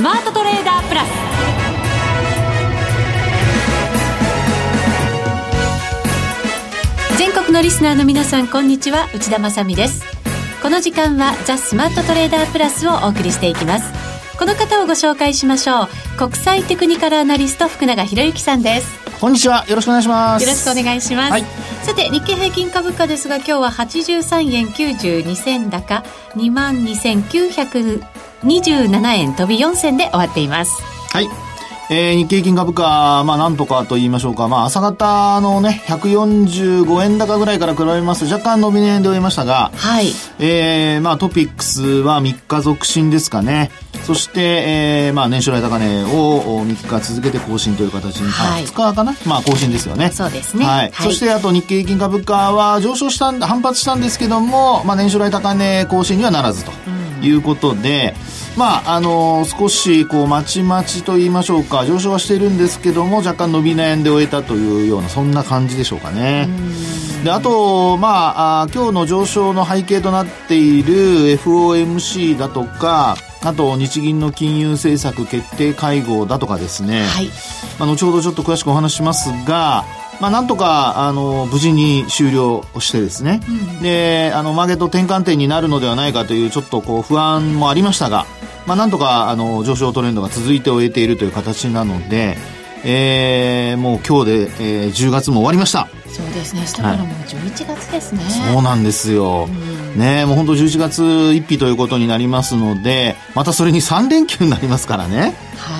スマートトレーダープラス」全国のリスナーの皆さんこんにちは。内田まさです。この時間はザスマートトレーダープラスをお送りしていきます。この方をご紹介しましょう。国際テクニカルアナリスト福永博之さんです。こんにちは。よろしくお願いします。よろしくお願いします。はい、さて、日経平均株価ですが、今日は八十三円九十二銭高、二万二千九百27円飛び4銭で終わっています。はい。えー、日経金株価、まあなんとかと言いましょうか、まあ朝方のね、145円高ぐらいから比べますと若干伸び値で終えましたが、はい。えー、まあトピックスは3日続伸ですかね。そして、えー、まあ年初来高値を3日続けて更新という形に、はい、2日かな？まあ更新ですよね。そうですね。はい。はい、そしてあと日経金株価は上昇した、反発したんですけども、まあ年初来高値更新にはならずと。うんいうことで、うんまあ、あのー、少し、こう、まちまちと言いましょうか、上昇はしているんですけども、若干伸び悩んで終えたというような、そんな感じでしょうかね。で、あと、まあ、あ今日の上昇の背景となっている FOMC だとか、あと、日銀の金融政策決定会合だとかですね。はい。まあ、後ほどちょっと詳しくお話しますが、まあ、なんとか、あの、無事に終了してですね、うん、で、あの、マーケット転換点になるのではないかという、ちょっとこう、不安もありましたが、まあ、なんとか、あの、上昇トレンドが続いて終えているという形なので、えー、もう今日で、えー、10月も終わりました。そうですね。明日からもう11月ですね。はい、そうなんですよ。うん、ねもう本当11月1日ということになりますので、またそれに3連休になりますからね。はい。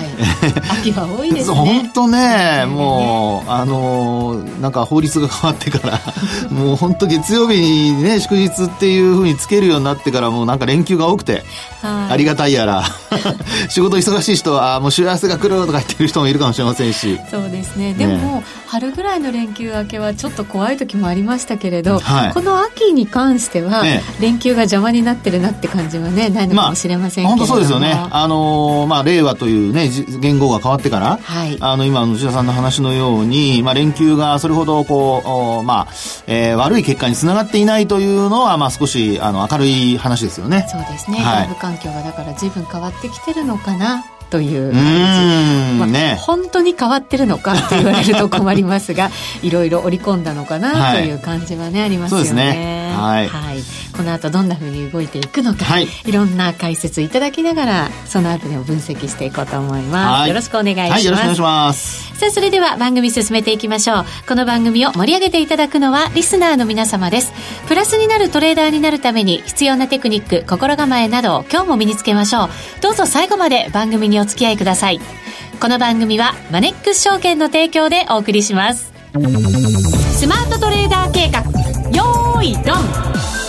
秋は多いですね。本当ね、もう、あのなんか法律が変わってから もう本当月曜日にね、祝日っていうふうにつけるようになってからもうなんか連休が多くて、はい、ありがたいやら、仕事忙しい人はもう幸せが来るとか言ってる人もいるかもしれませんし。そうですね。でも、ね、春ぐらいの連休明けはちょっと怖い時もありましたけれど、はい、この秋に関しては、ね、連休が邪魔になってるなって感じはね、ないのかもしれませんけれども、まあ、本当そうですよね。あのー、まあ、令和というね、言語が変わってから、はい、あの、今の内田さんの話のように、まあ、連休がそれほど、こう、まあ、えー、悪い結果につながっていないというのは、まあ、少し、あの、明るい話ですよね。そうですね。はい、外部環境がだから随分変わってきてるのかな。という。うん、まあ、ね、本当に変わってるのかと言われると困りますが いろいろ織り込んだのかなという感じはね、はい、ありますよね。ね。はい、はい、この後どんなふうに動いていくのか、はい、いろんな解説いただきながらその後でも分析していこうと思います。よろしくお願いします。はい、よろしくお願いします。さあ、それでは番組進めていきましょう。この番組を盛り上げていただくのはリスナーの皆様です。プラスになるトレーダーになるために必要なテクニック、心構えなどを今日も身につけましょう。どうぞ最後まで番組にお付き合いください。この番組はマネックス証券の提供でお送りします。スマートトレーダー計画、よーいドン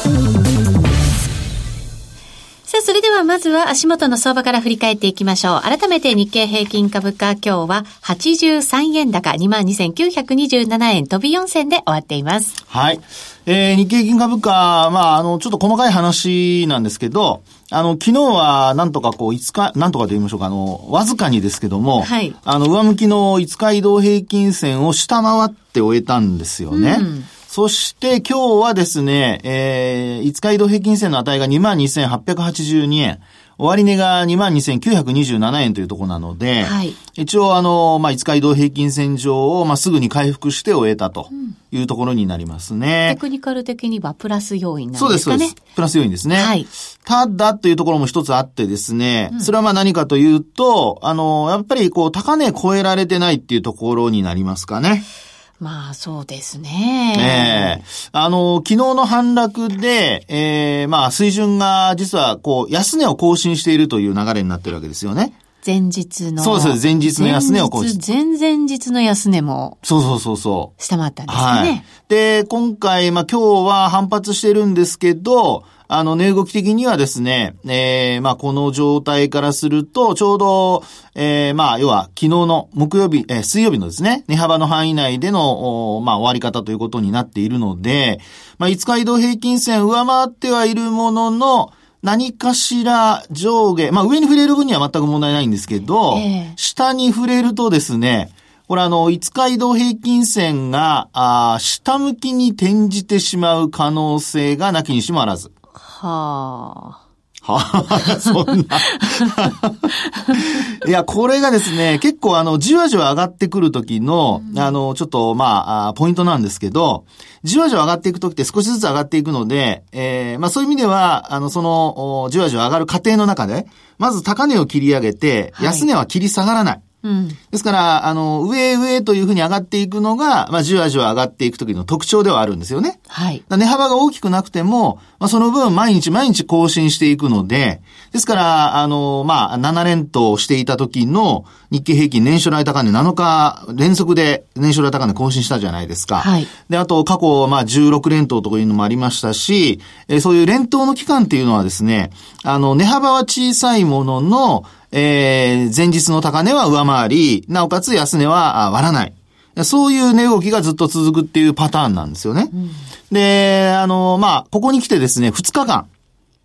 さあ、それではまずは足元の相場から振り返っていきましょう。改めて日経平均株価今日は83円高22,927円飛び4銭で終わっています。はい。えー、日経平均株価、まあ、あの、ちょっと細かい話なんですけど、あの、昨日は、なんとかこう、5日、なんとかと言いましょうか、あの、わずかにですけども、はい。あの、上向きの5日移動平均線を下回って終えたんですよね。うん、そして今日はですね、えー、5日移動平均線の値が22,882円。終値が22,927円というところなので、はい、一応あの、まあ、5日移動平均線上を、まあ、すぐに回復して終えたというところになりますね。テクニカル的にはプラス要因なんですかね。そうです、そうです。プラス要因ですね。はい。ただというところも一つあってですね、うん、それはまあ何かというと、あの、やっぱりこう、高値超えられてないっていうところになりますかね。まあ、そうですね。ええー、あの、昨日の反落で、ええー、まあ、水準が実は、こう、安値を更新しているという流れになってるわけですよね。前日の。そうです、前日の安値を更新。前前日の安値も。そうそうそうそう。下回ったんですね。はい。で、今回、まあ今日は反発してるんですけど、あの、値動き的にはですね、えー、まあ、この状態からすると、ちょうど、えー、まあ、要は、昨日の木曜日、えー、水曜日のですね、値幅の範囲内での、まあ、終わり方ということになっているので、まあ、5日移動平均線上回ってはいるものの、何かしら上下、まあ、上に触れる分には全く問題ないんですけど、えー、下に触れるとですね、これあの、5日移動平均線が、あ下向きに転じてしまう可能性がなきにしもあらず。はあ。はあ、そんな。いや、これがですね、結構あの、じわじわ上がってくる時の、うん、あの、ちょっと、まあ、ポイントなんですけど、じわじわ上がっていく時って少しずつ上がっていくので、えー、まあそういう意味では、あの、その、じわじわ上がる過程の中で、まず高値を切り上げて、安値は切り下がらない。うん、ですから、あの、上上というふうに上がっていくのが、まあ、じわじわ上がっていくときの特徴ではあるんですよね。はい。値幅が大きくなくても、まあ、その分毎日毎日更新していくので、ですから、あの、まあ、7連投していた時の日経平均年初来高値7日連続で年初来高値更新したじゃないですか。はい。で、あと過去、まあ、16連投というのもありましたし、えー、そういう連投の期間っていうのはですね、あの、値幅は小さいものの、えー、前日の高値は上回り、なおかつ安値は割らない。そういう値動きがずっと続くっていうパターンなんですよね。うん、で、あの、まあ、ここに来てですね、2日間、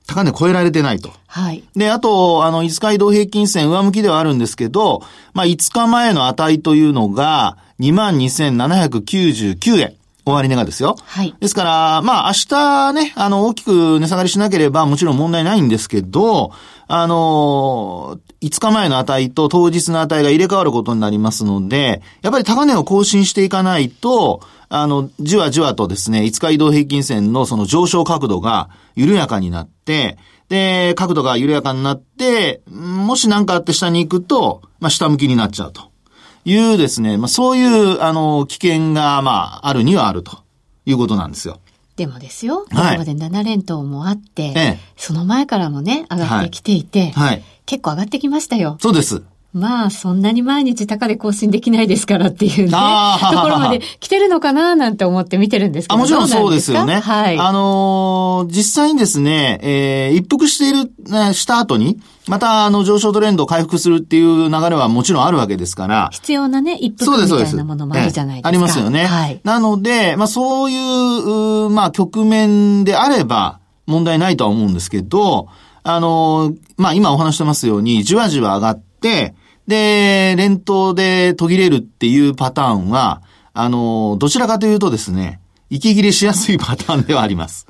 高値超えられてないと。はい。で、あと、あの、5日移動平均線上向きではあるんですけど、まあ、5日前の値というのが、22,799円。終値がですよ。はい。ですから、まあ明日ね、あの、大きく値下がりしなければもちろん問題ないんですけど、あの、5日前の値と当日の値が入れ替わることになりますので、やっぱり高値を更新していかないと、あの、じわじわとですね、5日移動平均線のその上昇角度が緩やかになって、で、角度が緩やかになって、もし何かあって下に行くと、まあ下向きになっちゃうと。いうですね、まあ、そういう、あの、危険が、まあ、あるにはあるということなんですよ。でもですよ、ここまで7連投もあって、はい、その前からもね、上がってきていて、はい、結構上がってきましたよ。そうです。まあ、そんなに毎日高値更新できないですからっていうね、ところまで来てるのかななんて思って見てるんですけどあもちろんそうですよね。はい。あのー、実際にですね、えー、一服している、ね、した後に、また、あの、上昇トレンドを回復するっていう流れはもちろんあるわけですから。必要なね、一服みたいなものもあるじゃないですか。ありますよね。はい。なので、まあ、そういう、まあ、局面であれば、問題ないとは思うんですけど、あの、まあ、今お話してますように、じわじわ上がって、で、連投で途切れるっていうパターンは、あの、どちらかというとですね、息切れしやすいパターンではあります。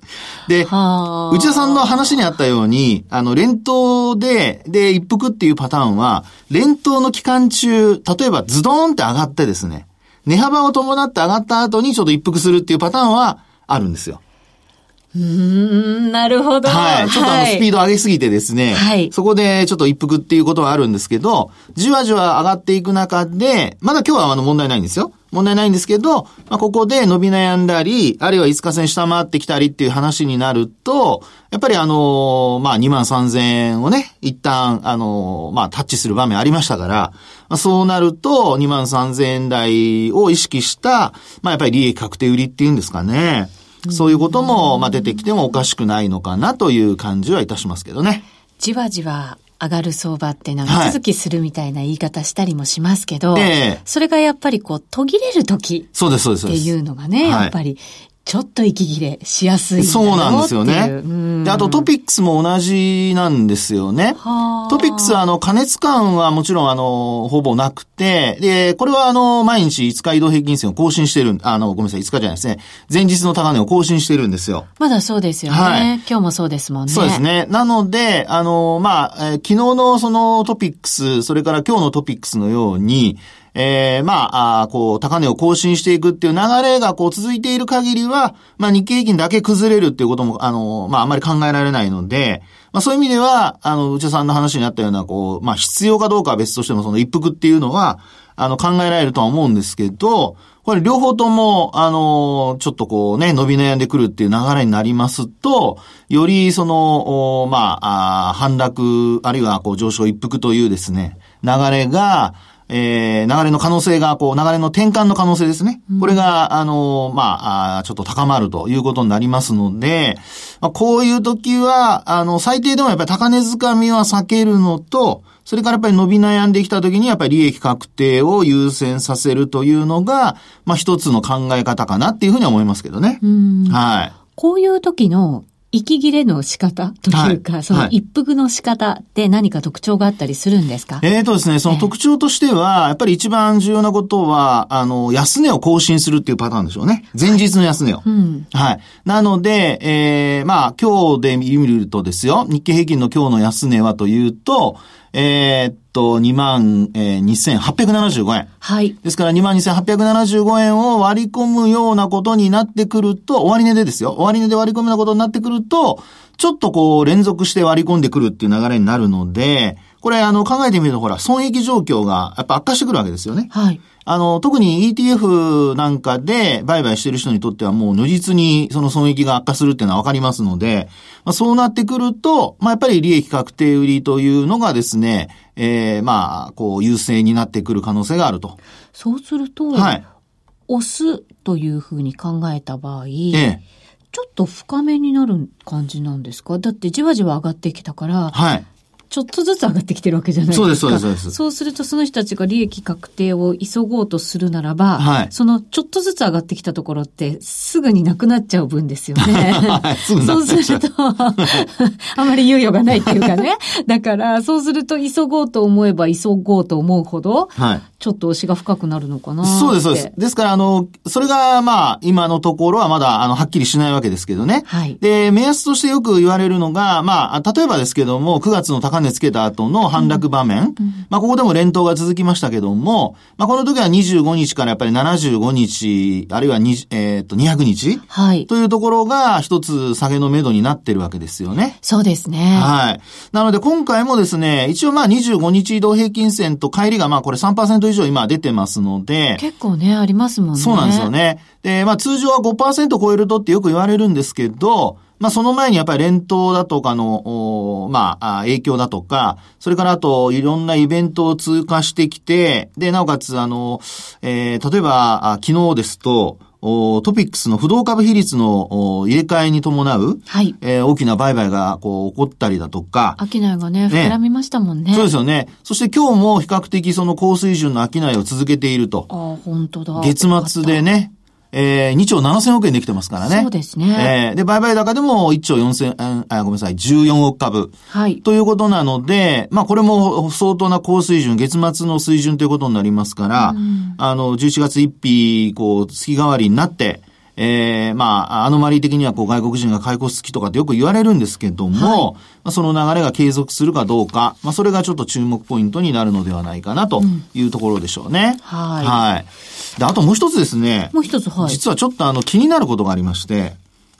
で、内田さんの話にあったように、あの、連投で、で、一服っていうパターンは、連投の期間中、例えばズドーンって上がってですね、値幅を伴って上がった後にちょっと一服するっていうパターンはあるんですよ。うん、なるほど。はい。ちょっとあの、スピード上げすぎてですね。はい。そこでちょっと一服っていうことはあるんですけど、じわじわ上がっていく中で、まだ今日はあの問題ないんですよ。問題ないんですけど、まあ、ここで伸び悩んだり、あるいは5日線下回ってきたりっていう話になると、やっぱりあの、まあ、2万3000円をね、一旦、あの、まあ、タッチする場面ありましたから、まあ、そうなると、2万3000円台を意識した、まあ、やっぱり利益確定売りっていうんですかね。そういうことも、まあ、出てきてもおかしくないのかなという感じはいたしますけどね。じわじわ上がる相場って長続きするみたいな言い方したりもしますけど、はいええ、それがやっぱりこう途切れる時そうです、そうです。っていうのがね、やっぱりちょっと息切れしやすいそうなんですよね。で、あとトピックスも同じなんですよね。トピックスはあの、加熱感はもちろんあの、ほぼなくて、で、これはあの、毎日5日移動平均線を更新してる、あの、ごめんなさい、5日じゃないですね。前日の高値を更新してるんですよ。まだそうですよね。はい、今日もそうですもんね。そうですね。なので、あの、まあ、えー、昨日のそのトピックス、それから今日のトピックスのように、えー、まあ、あこう、高値を更新していくっていう流れがこう続いている限りは、まあ日経平均だけ崩れるっていうことも、あの、まああんまり考えられないので、まあそういう意味では、あの、内田さんの話にあったような、こう、まあ必要かどうかは別としても、その一服っていうのは、あの、考えられるとは思うんですけど、これ両方とも、あの、ちょっとこうね、伸び悩んでくるっていう流れになりますと、よりその、まあ、あ反落、あるいはこう上昇一服というですね、流れが、えー、流れの可能性が、こう、流れの転換の可能性ですね。これが、あの、まあ、ちょっと高まるということになりますので、まあ、こういう時は、あの、最低でもやっぱり高値掴みは避けるのと、それからやっぱり伸び悩んできた時にやっぱり利益確定を優先させるというのが、まあ一つの考え方かなっていうふうに思いますけどね。はい。こういう時の息切れの仕方というか、はい、その一服の仕方って何か特徴があったりするんですか、ええー、とですね、その特徴としては、やっぱり一番重要なことは、あの、安値を更新するっていうパターンでしょうね。前日の安値を。はい。うん、はい。なので、ええー、まあ、今日で見るとですよ、日経平均の今日の安値はというと、えー、っと、2万、えー、2875円。はい。ですから2万2875円を割り込むようなことになってくると、終値でですよ。終値で割り込むようなことになってくると、ちょっとこう連続して割り込んでくるっていう流れになるので、これあの考えてみるとほら、損益状況がやっぱ悪化してくるわけですよね。はい。あの、特に ETF なんかで売買してる人にとってはもう如実にその損益が悪化するっていうのはわかりますので、まあ、そうなってくると、まあ、やっぱり利益確定売りというのがですね、ええー、まあ、こう、優勢になってくる可能性があると。そうすると、はい。押すというふうに考えた場合、ええ、ちょっと深めになる感じなんですか？だってじわじわ上がってきたから、はい。ちょっとずつ上がってきてるわけじゃないですか。そうです、そうです、そうです。そうするとその人たちが利益確定を急ごうとするならば、はい、そのちょっとずつ上がってきたところってすぐになくなっちゃう分ですよね。そうすると、あまり猶予がないっていうかね。だから、そうすると急ごうと思えば急ごうと思うほど、はい、ちょっと押しが深くなるのかなそうです、そうです。ですから、あの、それが、まあ、今のところはまだ、あの、はっきりしないわけですけどね。はい。で、目安としてよく言われるのが、まあ、例えばですけども、9月の高値つけた後の反落場面。うん、まあ、ここでも連投が続きましたけども、まあ、この時は25日からやっぱり75日、あるいは2、えっ、と、200日はい。というところが、一つ下げの目処になってるわけですよね。そうですね。はい。なので、今回もですね、一応まあ、25日移動平均線と帰りがまあ、これ3%以上今出てますので。結構ね、ありますもんね。そうなんですよね。で、まあ通常は5%超えるとってよく言われるんですけど、まあその前にやっぱり連投だとかの、まあ影響だとか、それからあといろんなイベントを通過してきて、で、なおかつあの、えー、例えば昨日ですと、トピックスの不動株比率の入れ替えに伴う、はい。えー、大きな売買がこう起こったりだとか。商いがね、膨らみましたもんね。そうですよね。そして今日も比較的その高水準の商いを続けていると。あ、本当だ。月末でね、えー、2兆7000億円できてますからね。そうですね。えー、で、売買高でも1兆4000、あ、ごめんなさい、14億株。はい。ということなので、まあ、これも相当な高水準、月末の水準ということになりますから、うん、あの、11月1日、こう、月替わりになって、ええー、まあ、アノマリー的にはこう外国人が買い越すきとかってよく言われるんですけども、はい、まあ、その流れが継続するかどうか、まあ、それがちょっと注目ポイントになるのではないかなというところでしょうね。うん、はい。はい。で、あともう一つですね。もう一つ、はい。実はちょっとあの気になることがありまして、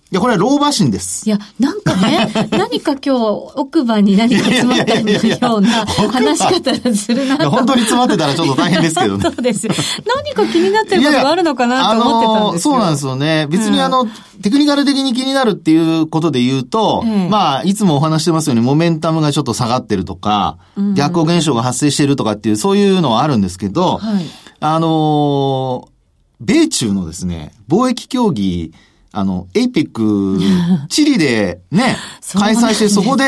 いや、これは老婆心です。いや、なんかね、何か今日、奥歯に何か詰まったような 話し方するなと。本当に詰まってたらちょっと大変ですけどね。そうですよ。何か気になってることがあるのかなと思ってたんですよ。そうなんですよね。別にあの、うん、テクニカル的に気になるっていうことで言うと、まあ、いつもお話してますように、モメンタムがちょっと下がってるとか、うん、逆光現象が発生してるとかっていう、そういうのはあるんですけど、はい、あのー、米中のですね、貿易協議、あの、エイペック、チリでね、開催してそこで、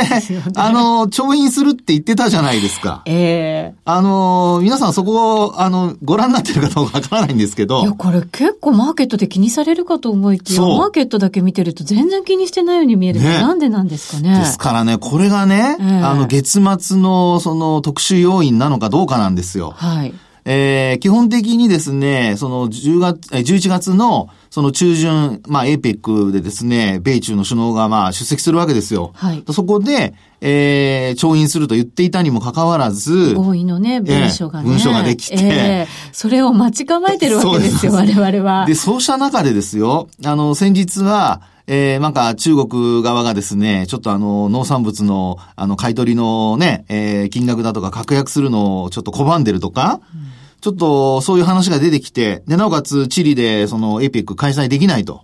あの、調印するって言ってたじゃないですか。ええー、あの、皆さんそこを、あの、ご覧になってるかどうかわからないんですけど。いや、これ結構マーケットで気にされるかと思いきや、マーケットだけ見てると全然気にしてないように見える。ね、なんでなんですかね。ですからね、これがね、えー、あの、月末のその特殊要因なのかどうかなんですよ。はい。えー、基本的にですね、その10月、11月のその中旬、まあ、エイペックでですね、米中の首脳がまあ出席するわけですよ。はい。そこで、えー、調印すると言っていたにもかかわらず、合意のね、文書がね。文書ができて、えー、それを待ち構えてるわけですよ、我々は。で、そうした中でですよ、あの、先日は、えー、なんか中国側がですね、ちょっとあの、農産物の、あの、買い取りのね、えー、金額だとか確約するのをちょっと拒んでるとか、うんちょっとそういう話が出てきて、で、なおかつチリでそのエイペック開催できないと。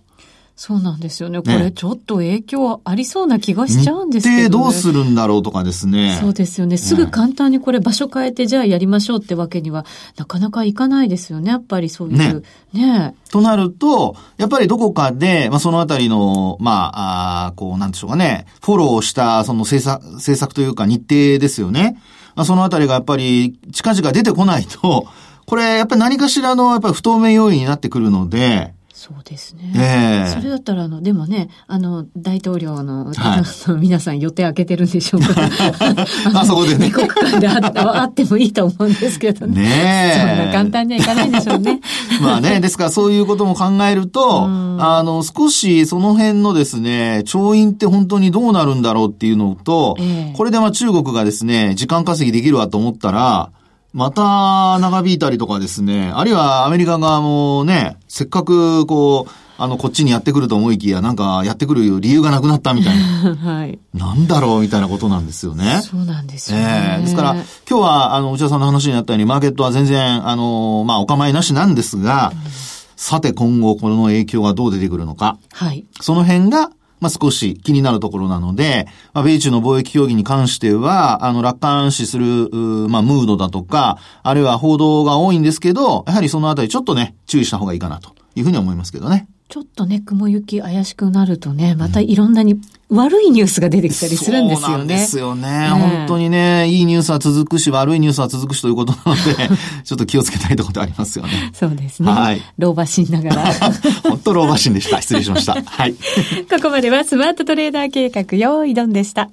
そうなんですよね。これちょっと影響ありそうな気がしちゃうんですけど、ね。で、どうするんだろうとかですね。そうですよね。すぐ簡単にこれ場所変えてじゃあやりましょうってわけにはなかなかいかないですよね。やっぱりそういう。ね。ねとなると、やっぱりどこかで、まあ、そのあたりの、まあ、あこう、なんでしょうかね、フォローしたその政策、政策というか日程ですよね。まあ、そのあたりがやっぱり近々出てこないと、これ、やっぱり何かしらの、やっぱり不透明要因になってくるので、そうですね。ええー、それだったら、あの、でもね、あの、大統領の、はい、皆さん予定開けてるんでしょうか あそこでね。二国間でああってもいいと思うんですけどね。ねそんな簡単にはいかないんでしょうね。まあね、ですからそういうことも考えると、あの、少しその辺のですね、調印って本当にどうなるんだろうっていうのと、えー、これでまあ中国がですね、時間稼ぎできるわと思ったら、また長引いたりとかですね、あるいはアメリカ側もね、せっかくこう、あの、こっちにやってくると思いきや、なんか、やってくる理由がなくなったみたいな。はい。なんだろうみたいなことなんですよね。そうなんですよね。えー、ですから、今日は、あの、内田さんの話になったように、マーケットは全然、あの、まあ、お構いなしなんですが、うん、さて今後、この影響がどう出てくるのか。はい。その辺が、まあ、少し気になるところなので、まあ、米中の貿易協議に関しては、あの、楽観視する、まあ、ムードだとか、あるいは報道が多いんですけど、やはりそのあたりちょっとね、注意した方がいいかなというふうに思いますけどね。ちょっとね、雲行き怪しくなるとね、またいろんなに悪いニュースが出てきたりするんですよね。そうなんですよね。ね本当にね、いいニュースは続くし、悪いニュースは続くしということなので、ちょっと気をつけたいところでありますよね。そうですね。はい。老婆心ながら。本当老婆心でした。失礼しました。はい。ここまではスマートトレーダー計画、用意ドンでした。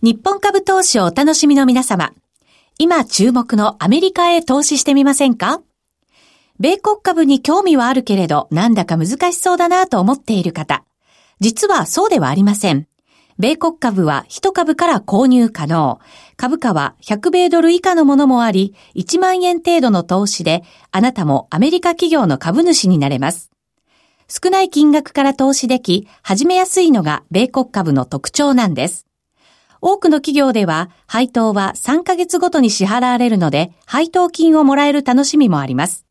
日本株投資をお楽しみの皆様。今注目のアメリカへ投資してみませんか？米国株に興味はあるけれど、なんだか難しそうだなと思っている方。実はそうではありません。米国株は1株から購入可能。株価は100米ドル以下のものもあり、1万円程度の投資で、あなたもアメリカ企業の株主になれます。少ない金額から投資でき、始めやすいのが米国株の特徴なんです。多くの企業では、配当は3ヶ月ごとに支払われるので、配当金をもらえる楽しみもあります。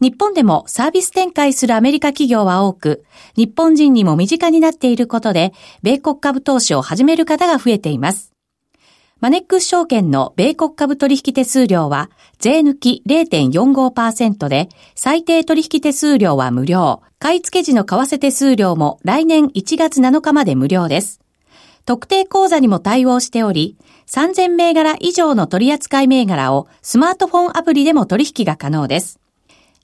日本でもサービス展開するアメリカ企業は多く、日本人にも身近になっていることで、米国株投資を始める方が増えています。マネックス証券の米国株取引手数料は、税抜き0.45%で、最低取引手数料は無料。買い付け時の為替手数料も来年1月7日まで無料です。特定口座にも対応しており、3000銘柄以上の取扱銘柄をスマートフォンアプリでも取引が可能です。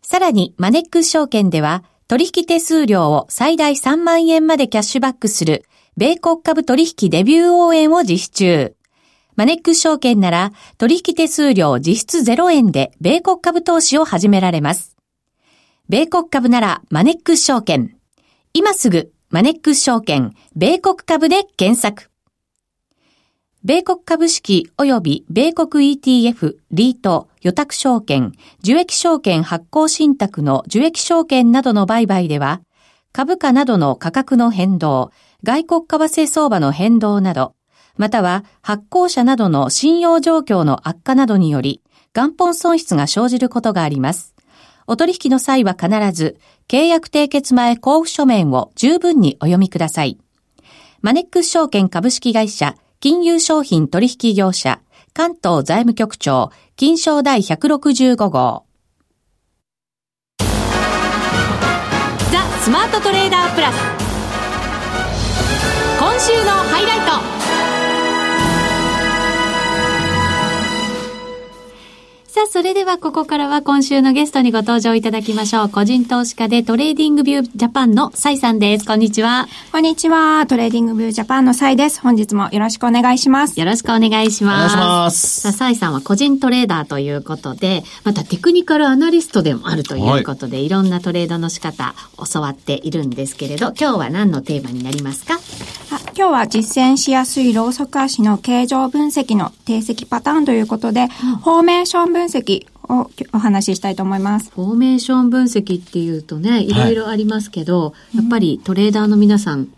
さらに、マネックス証券では、取引手数料を最大3万円までキャッシュバックする、米国株取引デビュー応援を実施中。マネックス証券なら、取引手数料実質0円で、米国株投資を始められます。米国株なら、マネックス証券。今すぐ、マネックス証券、米国株で検索。米国株式及び米国 ETF、リート、予託証券、受益証券発行信託の受益証券などの売買では、株価などの価格の変動、外国為替相場の変動など、または発行者などの信用状況の悪化などにより、元本損失が生じることがあります。お取引の際は必ず、契約締結前交付書面を十分にお読みください。マネックス証券株式会社金融商品取引業者、関東財務局長、金商第165号。ザ・スマートトレーダープラス。今週のハイライト。さあ、それではここからは今週のゲストにご登場いただきましょう。個人投資家でトレーディングビュージャパンのサイさんです。こんにちは。こんにちは。トレーディングビュージャパンのサイです。本日もよろしくお願いします。よろしくお願いします。お願いします。さあ、サイさんは個人トレーダーということで、またテクニカルアナリストでもあるということで、はい、いろんなトレードの仕方教わっているんですけれど、今日は何のテーマになりますか？今日は実践しやすいローソク足の形状分析の定積パターンということで、うん、フォーメーション分析をお話ししたいと思います。フォーメーション分析っていうとね、いろいろありますけど、はい、やっぱりトレーダーの皆さん、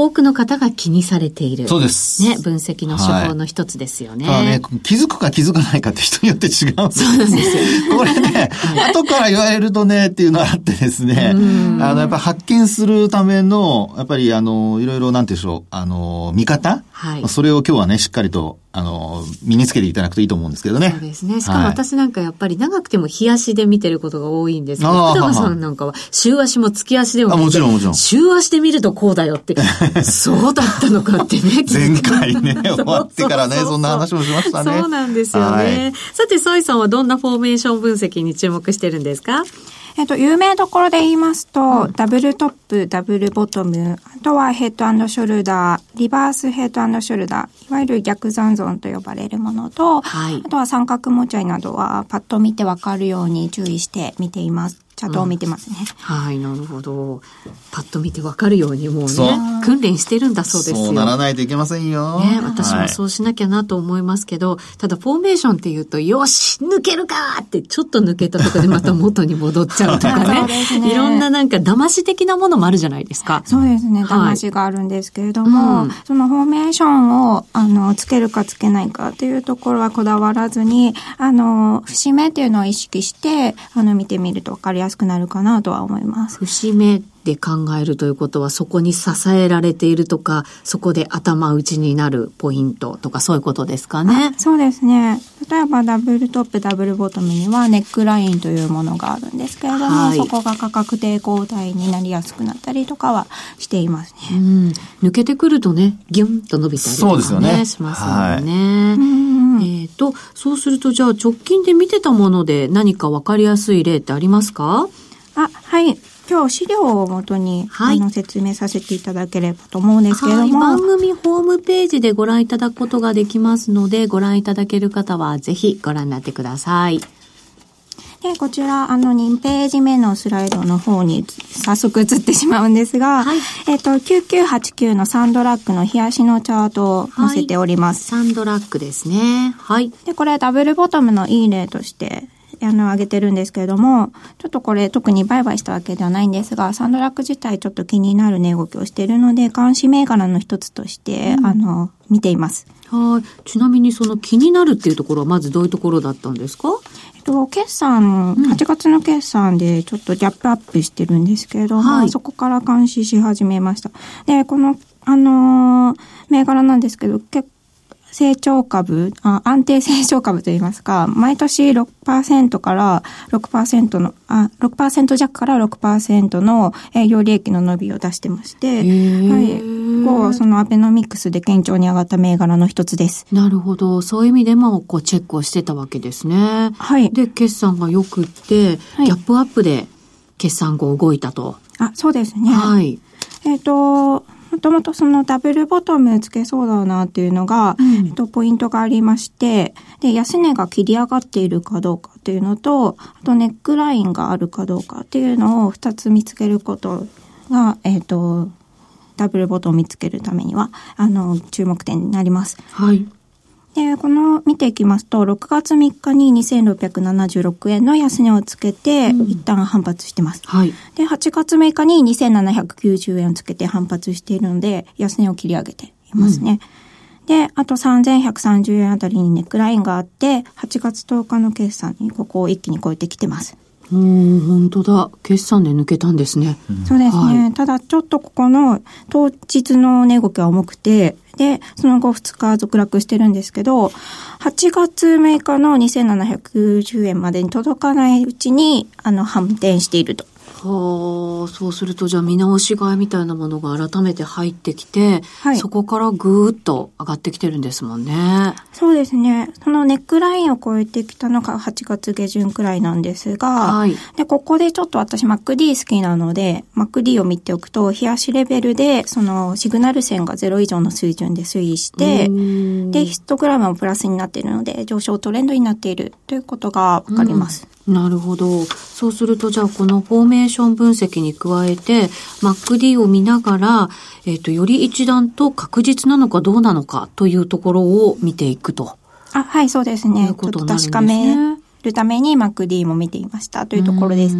多くの方が気にされている。そうです。ね、分析の手法の一つですよね。はい、ね気づくか気づかないかって人によって違うんですよ。そうなんですよ。これね、後から言われるとねっていうのがあってですね、あの、やっぱ発見するための、やっぱりあの、いろいろなんていうんでしょう、あの、見方？はい。それを今日はね、しっかりとあの、身につけていただくといいと思うんですけどね。そうですね。しかも私なんかやっぱり長くても日足で見てることが多いんですけど、福さんなんかは週足も月足でも見てもちろんもちろん。週足で見るとこうだよって、そうだったのかってね。前回ね、終わってからね、そんな話もしましたね。そうなんですよね。はい、さて、ソイさんはどんなフォーメーション分析に注目してるんですか？えっと、有名どころで言いますと、うん、ダブルトップ、ダブルボトム、あとはヘッドショルダー、リバースヘッドショルダー、いわゆる逆残存と呼ばれるものと、はい、あとは三角持ち合いなどはパッと見てわかるように注意して見ています。チャートを見てますね、うん、はいなるほど。パッと見てわかるようにもうね訓練してるんだそうですよ。そうならないといけませんよ、ね、私もそうしなきゃなと思いますけど、はい、ただフォーメーションっていうとよし抜けるかってちょっと抜けたところでまた元に戻っちゃうとかね。ね、いろんななんか騙し的なものもあるじゃないですか。そうですね騙しがあるんですけれども、はいうん、そのフォーメーションをあのつけるかつけないかっていうところはこだわらずにあの節目っていうのを意識してあの見てみると分かりやすくなるかなととは思います。節目で考えるということは、そこに支えられているとか、そこで頭打ちになるポイントとか、そういうことですかね。そうですね。例えば、ダブルトップ、ダブルボトムには、ネックラインというものがあるんですけれども、はい、そこが価格抵抗体になりやすくなったりとかはしていますね。うん、抜けてくるとね、ギュンと伸びたりとか、ね、そうですよね。しますよね。はい、そうすると、じゃあ、直近で見てたもので何かわかりやすい例ってありますか？あ、はい。今日資料をもとに、はい、あの説明させていただければと思うんですけれども、はい、番組ホームページでご覧いただくことができますので、ご覧いただける方はぜひご覧になってください。で、こちら、あの、2ページ目のスライドの方に早速映ってしまうんですが、はい、えっ、と、9989のサンドラックの冷やしのチャートを載せております。はい、サンドラックですね。はい。で、これダブルボトムのいい例として、あの、上げてるんですけれども、ちょっとこれ特に売買したわけではないんですが、サンドラック自体ちょっと気になる値動きをしているので、監視銘柄の一つとして、うん、あの、見ています。はい。ちなみにその気になるっていうところはまずどういうところだったんですか？と、決算、8月の決算でちょっとギャップアップしてるんですけれども、はい、そこから監視し始めました。で、この、あのー、銘柄なんですけど、結成長株、あ安定成長株といいますか、毎年6%から6%の、あ、6%弱から6%の営業利益の伸びを出してまして、はい。こう、そのアベノミクスで堅調に上がった銘柄の一つです。なるほど。そういう意味でも、こう、チェックをしてたわけですね。はい。で、決算が良くって、はい、ギャップアップで決算後動いたと。あ、そうですね。はい。えっ、ー、と、もともとそのダブルボトムつけそうだなっていうのが、うん、えっと、ポイントがありまして、で、安値が切り上がっているかどうかっていうのと、あとネックラインがあるかどうかっていうのを2つ見つけることが、えっと、ダブルボトムを見つけるためには、あの、注目点になります。はい。で、この見ていきますと、6月3日に2676円の安値をつけて、一旦反発してます。はい。で、8月6日に2790円をつけて反発しているので、安値を切り上げていますね。うん、で、あと3130円あたりにネックラインがあって、8月10日の決算にここを一気に超えてきてます。うん、本当だ。決算で抜けたんですね。そうですね。はい、ただ、ちょっとここの当日の値動きは重くて、で、その後2日続落してるんですけど、8月6日の2790円までに届かないうちに、あの、反転していると。はあ、そうするとじゃあ見直し買いみたいなものが改めて入ってきて、はい、そこからぐーっと上がってきてるんですもんね。そうですね。そのネックラインを超えてきたのが8月下旬くらいなんですが、はい、で、ここでちょっと私 MacD 好きなので、MacD を見ておくと、冷やしレベルで、そのシグナル線が0以上の水準で推移して、で、ヒストグラムもプラスになっているので、上昇トレンドになっているということがわかります。なるほど。そうすると、じゃあ、このフォーメーション分析に加えて、MacD を見ながら、えっ、ー、と、より一段と確実なのかどうなのかというところを見ていくと。あ、はい、そうですね。いうことなんですね。確かめるために MacD も見ていましたというところです。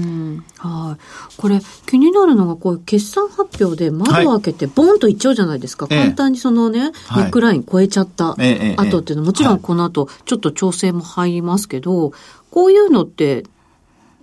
はい。これ気になるのがこう決算発表で窓を開けてボンといっちゃうじゃないですか。はい、簡単にそのね、ネックライン超えちゃった後っていうのはもちろんこの後ちょっと調整も入りますけど、こういうのって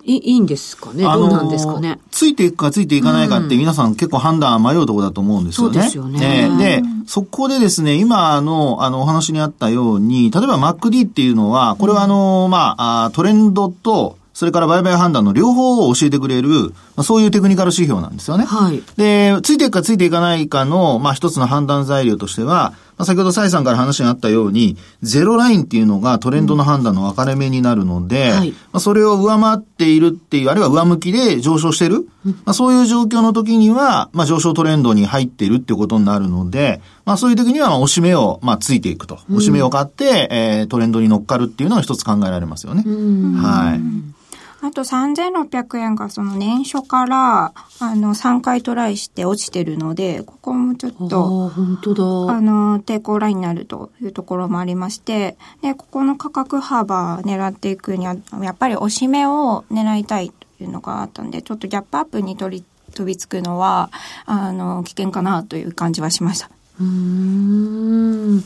いいいんですかね？どうなんですかね？ついていくかついていかないかって皆さん結構判断迷うところだと思うんですよね。そうですよね。で、そこでですね、今のあのお話にあったように、例えば MacD っていうのは、これはあの、まあ、トレンドと、それから売買判断の両方を教えてくれる、まあ、そういうテクニカル指標なんですよね。はい。で、ついていくかついていかないかの、まあ一つの判断材料としては、まあ、先ほど蔡さんから話があったように、ゼロラインっていうのがトレンドの判断の分かれ目になるので、うんはい、まあ、それを上回っているっていう、あるいは上向きで上昇してる、うん、まあ、そういう状況の時には、まあ、上昇トレンドに入っているっていうことになるので、まあ、そういう時には、まあ、押し目を、まあ、ついていくと。押し目を買って、えー、トレンドに乗っかるっていうのが一つ考えられますよね。はい。あと3600円がその年初からあの3回トライして落ちてるので、ここもちょっと、本当だあの、抵抗ラインになるというところもありまして、で、ここの価格幅狙っていくには、やっぱり押し目を狙いたいというのがあったんで、ちょっとギャップアップに取り、飛びつくのは、あの、危険かなという感じはしました。うん。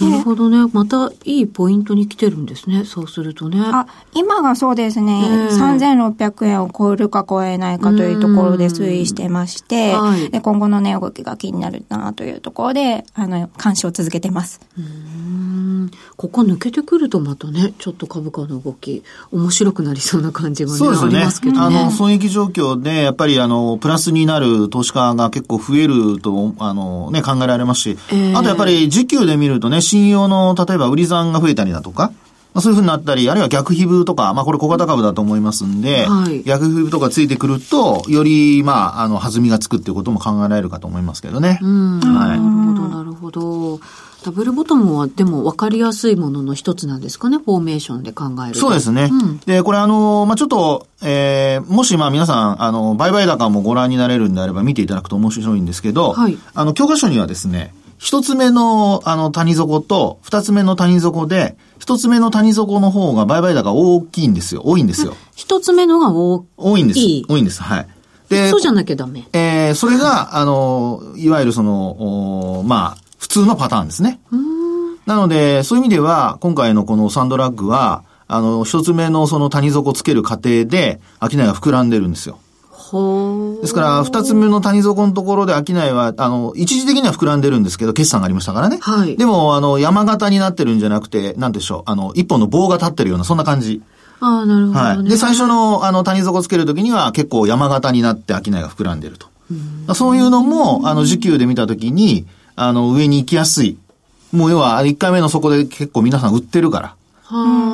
なるほどね。またいいポイントに来てるんですね。そうするとね。あ、今がそうですね。えー、3600円を超えるか超えないかというところで推移してまして、はい、で今後の値動きが気になるなというところで、あの、監視を続けてます。うんここ抜けてくるとまたね、ちょっと株価の動き、面白くなりそうな感じが、ね、そうですね。ありますけどね。あの、損益状況で、やっぱりあの、プラスになる投資家が結構増えると、あの、ね、考えられますし、えー、あとやっぱり時給で見るとね、信用の、例えば売り算が増えたりだとか、まあ、そういうふうになったり、あるいは逆皮膚とか、まあこれ小型株だと思いますんで、はい、逆皮膚とかついてくると、より、まあ、あの、弾みがつくっていうことも考えられるかと思いますけどね。うん。はい。なるほど、なるほど。ダブルボトムはでも分かりやすいものの一つなんですかね、フォーメーションで考えるそうですね。うん、で、これあの、まあ、ちょっと、えー、もしまあ皆さん、あの、売買高もご覧になれるんであれば見ていただくと面白いんですけど、はい、あの、教科書にはですね、一つ目の、あの、谷底と、二つ目の谷底で、一つ目の谷底の方が売買高大きいんですよ。多いんですよ。一つ目のが大多いんです。多いんです。はい。で、そうじゃなきゃダメ。えー、それが、あの、いわゆるその、おまあ、普通のパターンですね。なので、そういう意味では、今回のこのサンドラッグは、あの、一つ目のその谷底つける過程で、商いが膨らんでるんですよ。ですから、二つ目の谷底のところで商いは、あの、一時的には膨らんでるんですけど、決算がありましたからね。はい。でも、あの、山形になってるんじゃなくて、なんでしょう、あの、一本の棒が立ってるような、そんな感じ。ああ、なるほど、ね、はい。で、最初の、あの、谷底つけるときには、結構山形になって商いが膨らんでると。うそういうのも、あの、時給で見たときに、あの、上に行きやすい。もう要は、一回目の底で結構皆さん売ってるから。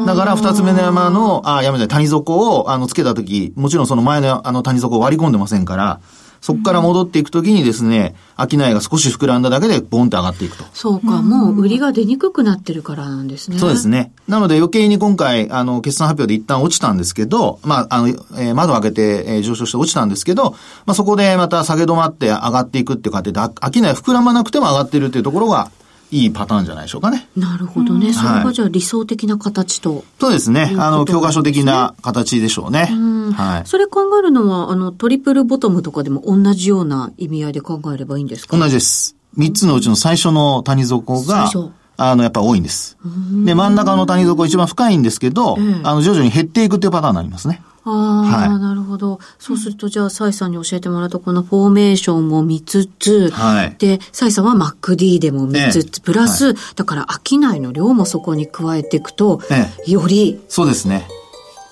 だから二つ目の山の、あ、やめて、谷底を、あの、つけたとき、もちろんその前のあの谷底を割り込んでませんから、そこから戻っていくときにですね、商いが少し膨らんだだけでボンって上がっていくと。そうか、もう売りが出にくくなってるからなんですね。そうですね。なので余計に今回、あの、決算発表で一旦落ちたんですけど、まあ、あの、えー、窓を開けて、えー、上昇して落ちたんですけど、まあ、そこでまた下げ止まって上がっていくっていう過程で、商い膨らまなくても上がっているっていうところが、いいパターンじゃないでしょうかね。なるほどね。それがじゃあ理想的な形と、そうですね。あの、教科書的な形でしょうね。はい。それ考えるのは、あの、トリプルボトムとかでも同じような意味合いで考えればいいんですか？同じです。三つのうちの最初の谷底が、あの、やっぱ多いんです。で、真ん中の谷底一番深いんですけど、あの、徐々に減っていくっていうパターンになりますね。ああ、はい、なるほど。そうすると、じゃあ、サイさんに教えてもらったこのフォーメーションも見つつ、はい、で、サイさんは MacD でも見つつ、ええ、プラス、はい、だから商いの量もそこに加えていくと、ええ、より、そうですね。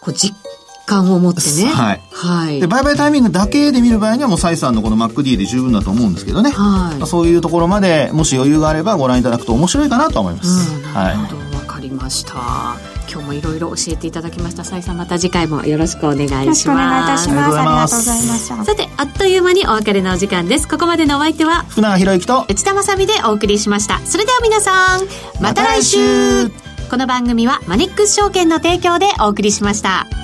こう、実感を持ってね。はい。はい。で、売買タイミングだけで見る場合にはもうサイさんのこの MacD で十分だと思うんですけどね。はい。そういうところまで、もし余裕があればご覧いただくと面白いかなと思います。うん、なるほど。わ、はい、かりました。今日もいろいろ教えていただきましたさいさんまた次回もよろしくお願いしますよろしくお願いいたしますありがとうございましたさてあっという間にお別れのお時間ですここまでのお相手は福永博之と内田まさでお送りしましたそれでは皆さんまた来週この番組はマネックス証券の提供でお送りしました。